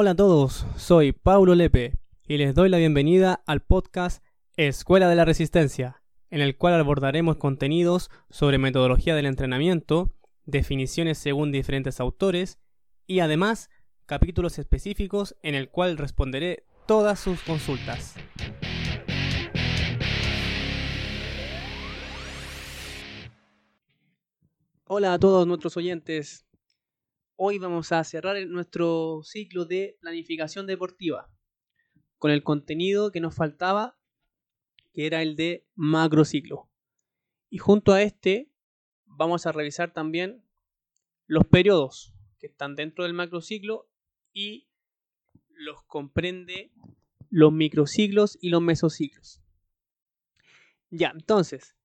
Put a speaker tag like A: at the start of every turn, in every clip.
A: Hola a todos, soy Paulo Lepe y les doy la bienvenida al podcast Escuela de la Resistencia, en el cual abordaremos contenidos sobre metodología del entrenamiento, definiciones según diferentes autores y además capítulos específicos en el cual responderé todas sus consultas. Hola a todos nuestros oyentes. Hoy vamos a cerrar nuestro ciclo de planificación deportiva con el contenido que nos faltaba, que era el de macrociclo. Y junto a este vamos a revisar también los periodos que están dentro del macrociclo y los comprende los microciclos y los mesociclos. Ya, entonces,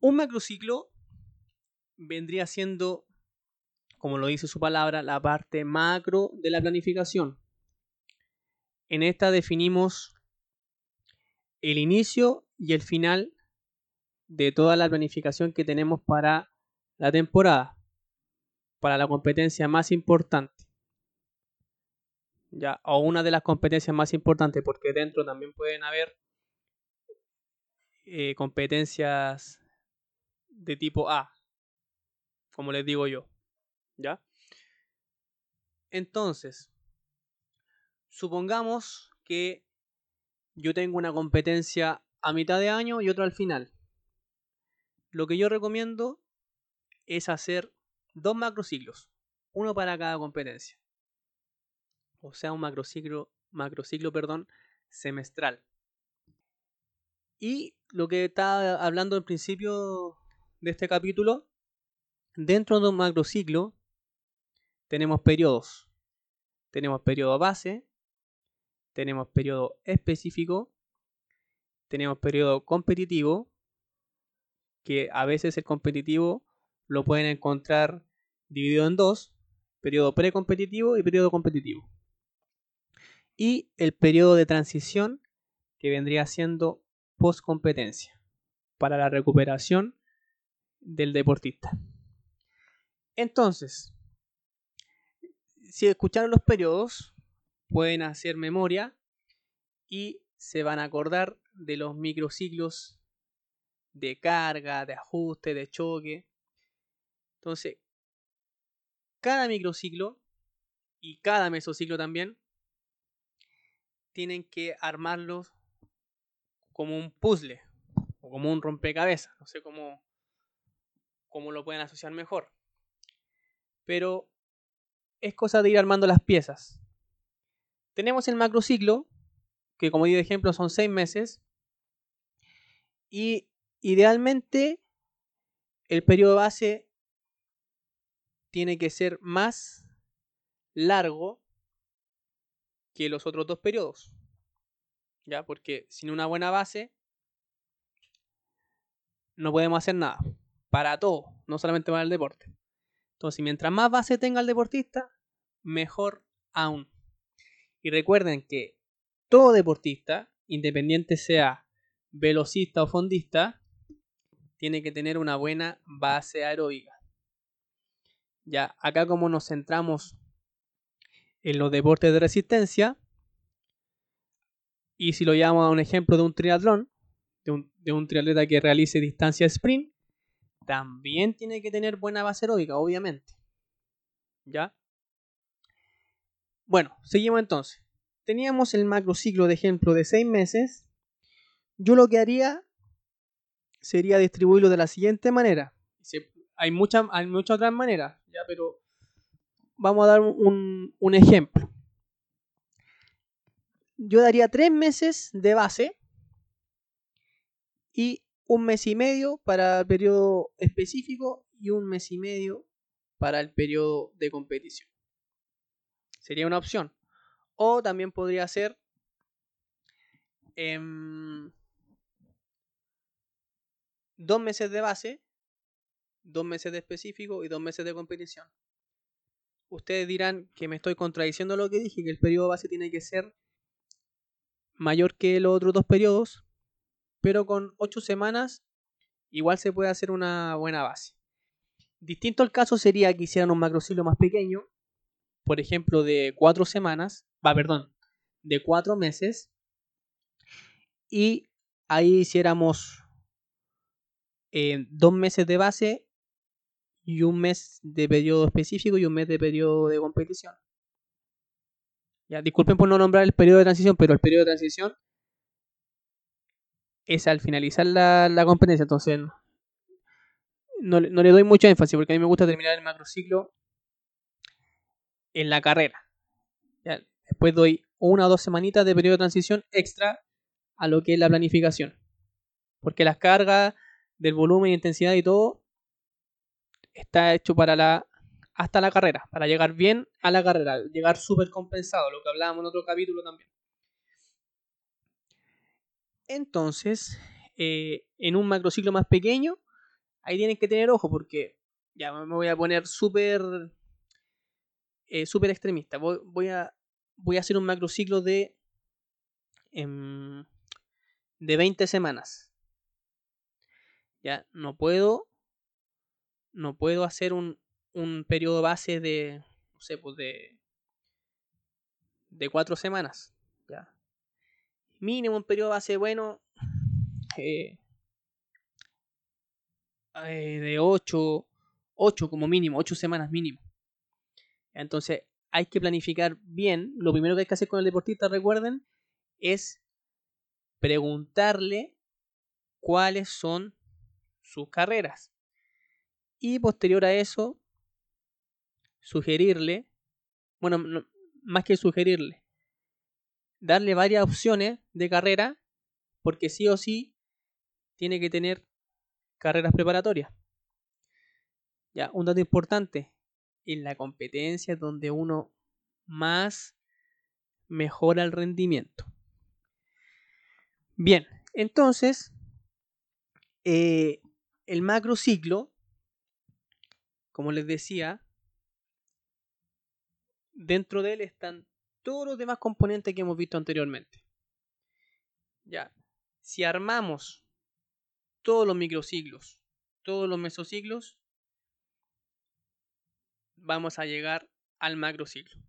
A: un macrociclo vendría siendo, como lo dice su palabra, la parte macro de la planificación. En esta definimos el inicio y el final de toda la planificación que tenemos para la temporada, para la competencia más importante. Ya, o una de las competencias más importantes, porque dentro también pueden haber eh, competencias de tipo A, como les digo yo. ¿Ya? Entonces, supongamos que yo tengo una competencia a mitad de año y otra al final. Lo que yo recomiendo es hacer dos macrociclos, uno para cada competencia. O sea, un macrociclo, macrociclo perdón, semestral. Y lo que estaba hablando al principio de este capítulo Dentro de un macrociclo tenemos periodos. Tenemos periodo base, tenemos periodo específico, tenemos periodo competitivo, que a veces el competitivo lo pueden encontrar dividido en dos, periodo precompetitivo y periodo competitivo. Y el periodo de transición que vendría siendo postcompetencia para la recuperación del deportista. Entonces, si escucharon los periodos, pueden hacer memoria y se van a acordar de los microciclos de carga, de ajuste, de choque. Entonces, cada microciclo y cada mesociclo también tienen que armarlos como un puzzle o como un rompecabezas. No sé cómo, cómo lo pueden asociar mejor pero es cosa de ir armando las piezas. Tenemos el macrociclo, que como di de ejemplo son seis meses, y idealmente el periodo base tiene que ser más largo que los otros dos periodos. ¿Ya? Porque sin una buena base no podemos hacer nada. Para todo, no solamente para el deporte. Entonces, mientras más base tenga el deportista, mejor aún. Y recuerden que todo deportista, independiente sea velocista o fondista, tiene que tener una buena base aeróbica. Ya, acá como nos centramos en los deportes de resistencia, y si lo llamamos a un ejemplo de un triatlón, de un, de un triatleta que realice distancia sprint, también tiene que tener buena base aeróbica, obviamente. ¿Ya? Bueno, seguimos entonces. Teníamos el macrociclo de ejemplo de 6 meses. Yo lo que haría sería distribuirlo de la siguiente manera. Hay, muchas hay muchas otras maneras, ¿ya? pero vamos a dar un, un ejemplo. Yo daría 3 meses de base y un mes y medio para el periodo específico y un mes y medio para el periodo de competición. Sería una opción. O también podría ser em, dos meses de base, dos meses de específico y dos meses de competición. Ustedes dirán que me estoy contradiciendo lo que dije, que el periodo base tiene que ser mayor que los otros dos periodos, pero con 8 semanas igual se puede hacer una buena base. Distinto al caso sería que hicieran un macrociclo más pequeño, por ejemplo, de cuatro semanas, va, perdón, de cuatro meses, y ahí hiciéramos eh, dos meses de base y un mes de periodo específico y un mes de periodo de competición. Ya, disculpen por no nombrar el periodo de transición, pero el periodo de transición es al finalizar la, competencia. Entonces, no, le doy mucho énfasis porque a mí me gusta terminar el macrociclo en la carrera. después doy una o dos semanitas de periodo de transición extra a lo que es la planificación. Porque las cargas del volumen, intensidad y todo está hecho para la hasta la carrera, para llegar bien a la carrera, llegar súper compensado, lo que hablábamos en otro capítulo también. Entonces, eh, en un macrociclo más pequeño, ahí tienen que tener ojo porque ya me voy a poner súper eh, súper extremista. Voy, a, voy a hacer un macrociclo de, em, de 20 semanas. Ya, no puedo, no puedo hacer un, un periodo base de, no sé, pues de, de 4 semanas. Ya. Mínimo un periodo base bueno eh, eh, de 8, 8 como mínimo, 8 semanas mínimo. Entonces hay que planificar bien. Lo primero que hay que hacer con el deportista, recuerden, es preguntarle cuáles son sus carreras. Y posterior a eso, sugerirle, bueno, más que sugerirle, darle varias opciones de carrera, porque sí o sí tiene que tener carreras preparatorias. Ya, un dato importante, en la competencia donde uno más mejora el rendimiento. Bien, entonces, eh, el macro ciclo, como les decía, dentro de él están todos los demás componentes que hemos visto anteriormente. Ya, si armamos todos los microciclos, todos los mesociclos, vamos a llegar al macrociclo.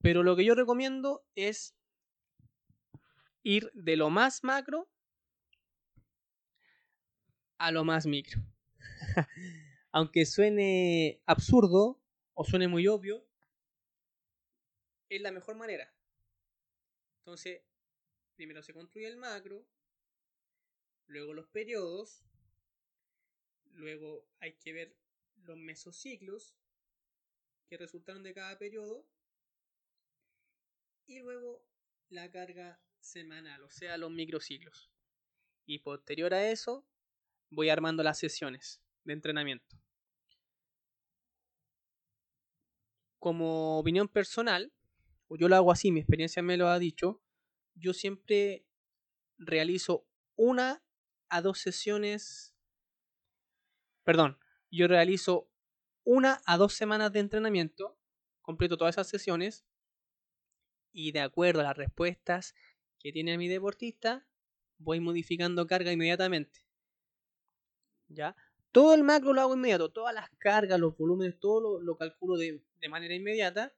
A: Pero lo que yo recomiendo es ir de lo más macro a lo más micro. Aunque suene absurdo o suene muy obvio, es la mejor manera. Entonces, primero se construye el macro, luego los periodos, luego hay que ver los mesociclos que resultaron de cada periodo y luego la carga semanal, o sea, los microciclos. Y posterior a eso, voy armando las sesiones de entrenamiento. Como opinión personal, o yo lo hago así, mi experiencia me lo ha dicho, yo siempre realizo una a dos sesiones, perdón, yo realizo una a dos semanas de entrenamiento, completo todas esas sesiones y de acuerdo a las respuestas que tiene mi deportista, voy modificando carga inmediatamente. ¿Ya? Todo el macro lo hago inmediato, todas las cargas, los volúmenes, todo lo, calculo de, manera inmediata,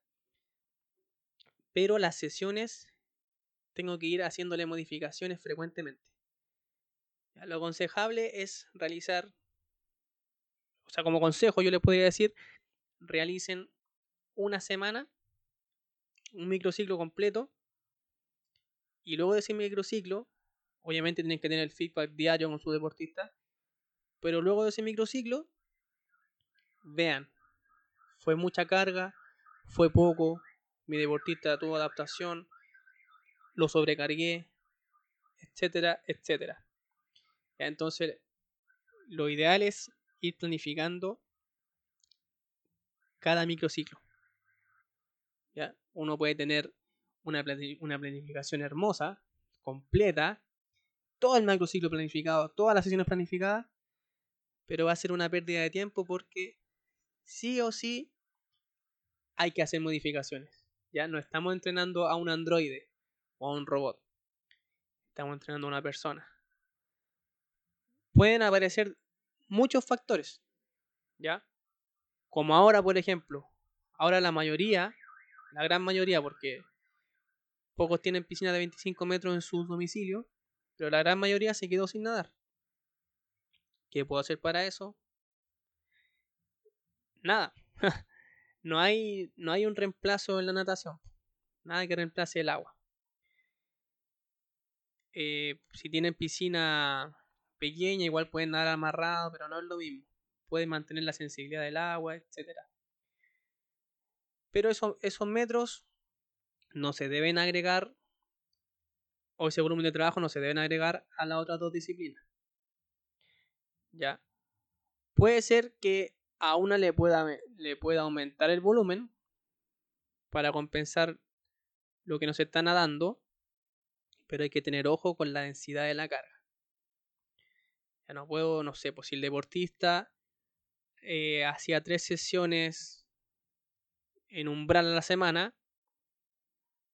A: pero las sesiones tengo que ir haciéndole modificaciones frecuentemente. Lo aconsejable es realizar sea, como consejo yo les podría decir, realicen una semana, un microciclo completo, y luego de ese microciclo, obviamente tienen que tener el feedback diario con su deportista, pero luego de ese microciclo, vean, fue mucha carga, fue poco, mi deportista tuvo adaptación, lo sobrecargué, etcétera, etcétera. Entonces, lo ideal es ir planificando cada microciclo. ¿Ya? Uno puede tener una, planificación hermosa, completa, todo el macrociclo planificado, todas las sesiones planificadas, pero va a ser una pérdida de tiempo porque sí o sí hay que hacer modificaciones. Ya no estamos entrenando a un androide o a un robot. Estamos entrenando a una persona. Pueden aparecer muchos factores, ¿ya? Como ahora, por ejemplo, ahora la mayoría, la gran mayoría, porque pocos tienen piscina de 25 metros en su domicilio, pero la gran mayoría se quedó sin nadar. ¿Qué puedo hacer para eso? Nada. no, hay, no hay un reemplazo en la natación. Nada que reemplace el agua. Eh, si tienen piscina pequeña, igual pueden nadar amarrado, pero no es lo mismo. Pueden mantener la sensibilidad del agua, etc. Pero esos metros no se deben agregar, o ese volumen de trabajo no se deben agregar a las otras dos disciplinas. ¿Ya? Puede ser que a una le pueda, le pueda aumentar el volumen para compensar lo que nos está nadando, pero hay que tener ojo con la densidad de la carga. Ya no puedo, no sé, pues si el deportista eh, hacía tres sesiones en umbral a la semana,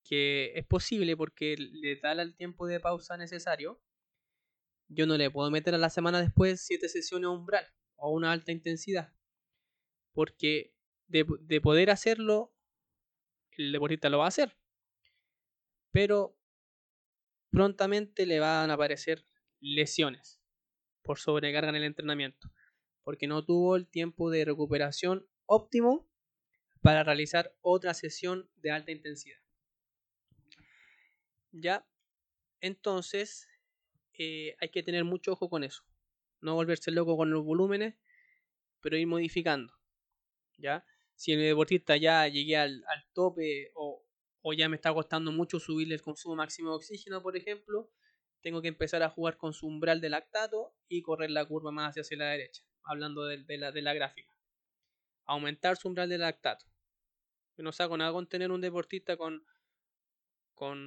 A: que es posible porque le da el tiempo de pausa necesario, yo no le puedo meter a la semana después siete sesiones umbral o una alta intensidad. Porque de, de poder hacerlo, el deportista lo va a hacer. Pero prontamente le van a aparecer lesiones por sobrecarga en el entrenamiento. Porque no tuvo el tiempo de recuperación óptimo para realizar otra sesión de alta intensidad. ¿Ya? Entonces, eh, hay que tener mucho ojo con eso. No volverse loco con los volúmenes, pero ir modificando. ¿Ya? Si el deportista ya llegué al, tope o, o, ya me está costando mucho subirle el consumo máximo de oxígeno, por ejemplo, tengo que empezar a jugar con su umbral de lactato y correr la curva más hacia la derecha, hablando de, la, gráfica. Aumentar su umbral de lactato. No saco nada con tener un deportista con con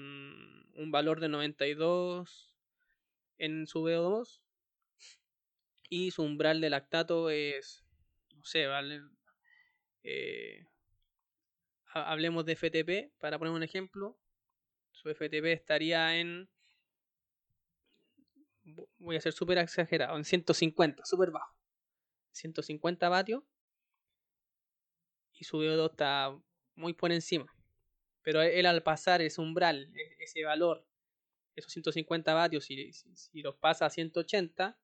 A: un valor de 92 en su VO2 y su umbral de lactato es, no sé, vale, eh, hablemos de FTP para poner un ejemplo, su FTP estaría en, voy a ser súper exagerado, en 150, súper bajo, 150 vatios y su VO2 está muy por encima. Pero él al pasar ese umbral, e, ese valor, esos 150 vatios, si, si, los pasa a 180,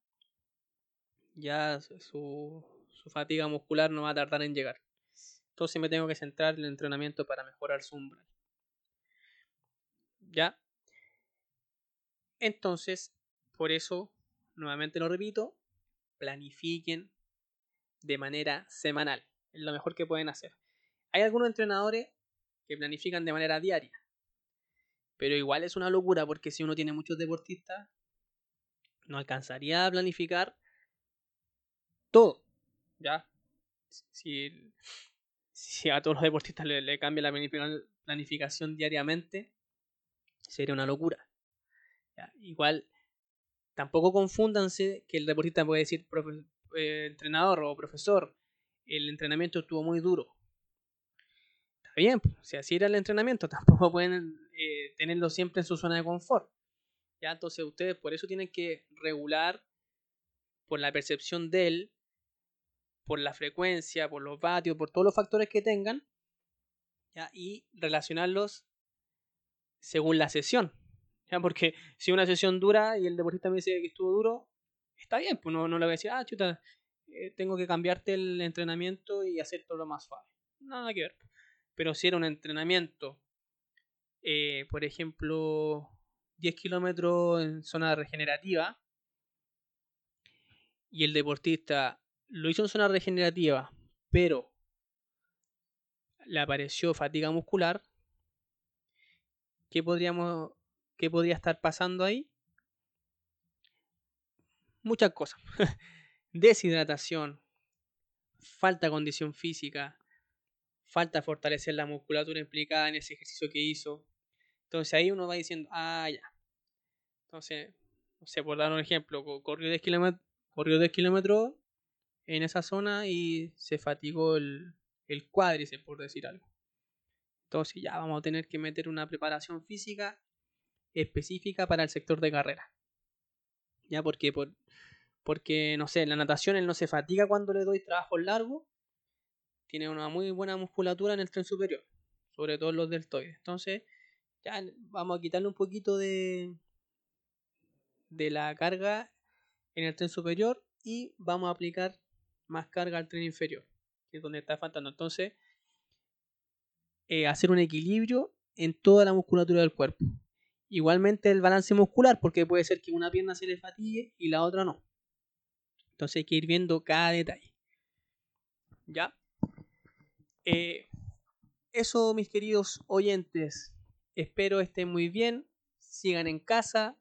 A: ya su, su fatiga muscular no va a tardar en llegar. Entonces me tengo que centrar en el entrenamiento para mejorar su umbral. ¿Ya? Entonces, por eso, nuevamente lo repito, planifiquen de manera semanal. Es lo mejor que pueden hacer. Hay algunos entrenadores que planifican de manera diaria. Pero igual es una locura porque si uno tiene muchos deportistas, no alcanzaría a planificar todo. ¿Ya? Si, a todos los deportistas le, cambia la planificación diariamente, sería una locura. Igual, tampoco confúndanse que el deportista puede decir eh, entrenador o profesor, el entrenamiento estuvo muy duro bien, si así era el entrenamiento, tampoco pueden eh, tenerlo siempre en su zona de confort. ¿ya? Entonces ustedes por eso tienen que regular por la percepción de él, por la frecuencia, por los vatios, por todos los factores que tengan, ¿ya? y relacionarlos según la sesión. ¿Ya? Porque si una sesión dura y el deportista me dice que estuvo duro, está bien, pues no, no le voy a decir, ah, chuta, eh, tengo que cambiarte el entrenamiento y hacer todo lo más suave. Nada que ver. Pero si era un entrenamiento, eh, por ejemplo, 10 kilómetros en zona regenerativa, y el deportista lo hizo en zona regenerativa, pero le apareció fatiga muscular, ¿qué podríamos qué podría estar pasando ahí? Muchas cosas. Deshidratación, falta de condición física, falta fortalecer la musculatura implicada en ese ejercicio que hizo. Entonces ahí uno va diciendo, ah, ya. Entonces, no sé, por dar un ejemplo, corrió 10 kilómetros, corrió 10 kilómetros en esa zona y se fatigó el, el cuádriceps, por decir algo. Entonces ya vamos a tener que meter una preparación física específica para el sector de carrera. Ya porque por, porque no sé, la natación él no se fatiga cuando le doy trabajo largo tiene una muy buena musculatura en el tren superior, sobre todo en los deltoides. Entonces, ya vamos a quitarle un poquito de, de la carga en el tren superior y vamos a aplicar más carga al tren inferior, que es donde está faltando. Entonces, eh, hacer un equilibrio en toda la musculatura del cuerpo. Igualmente el balance muscular, porque puede ser que una pierna se le fatigue y la otra no. Entonces hay que ir viendo cada detalle. ¿Ya? Eh, eso, mis queridos oyentes. Espero estén muy bien. Sigan en casa,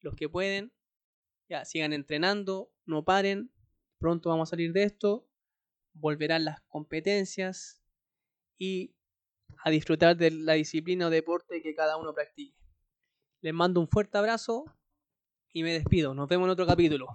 A: los que pueden. Ya, sigan entrenando, no paren. Pronto vamos a salir de esto. Volverán las competencias y a disfrutar de la disciplina o deporte que cada uno practique. Les mando un fuerte abrazo y me despido. Nos vemos en otro capítulo.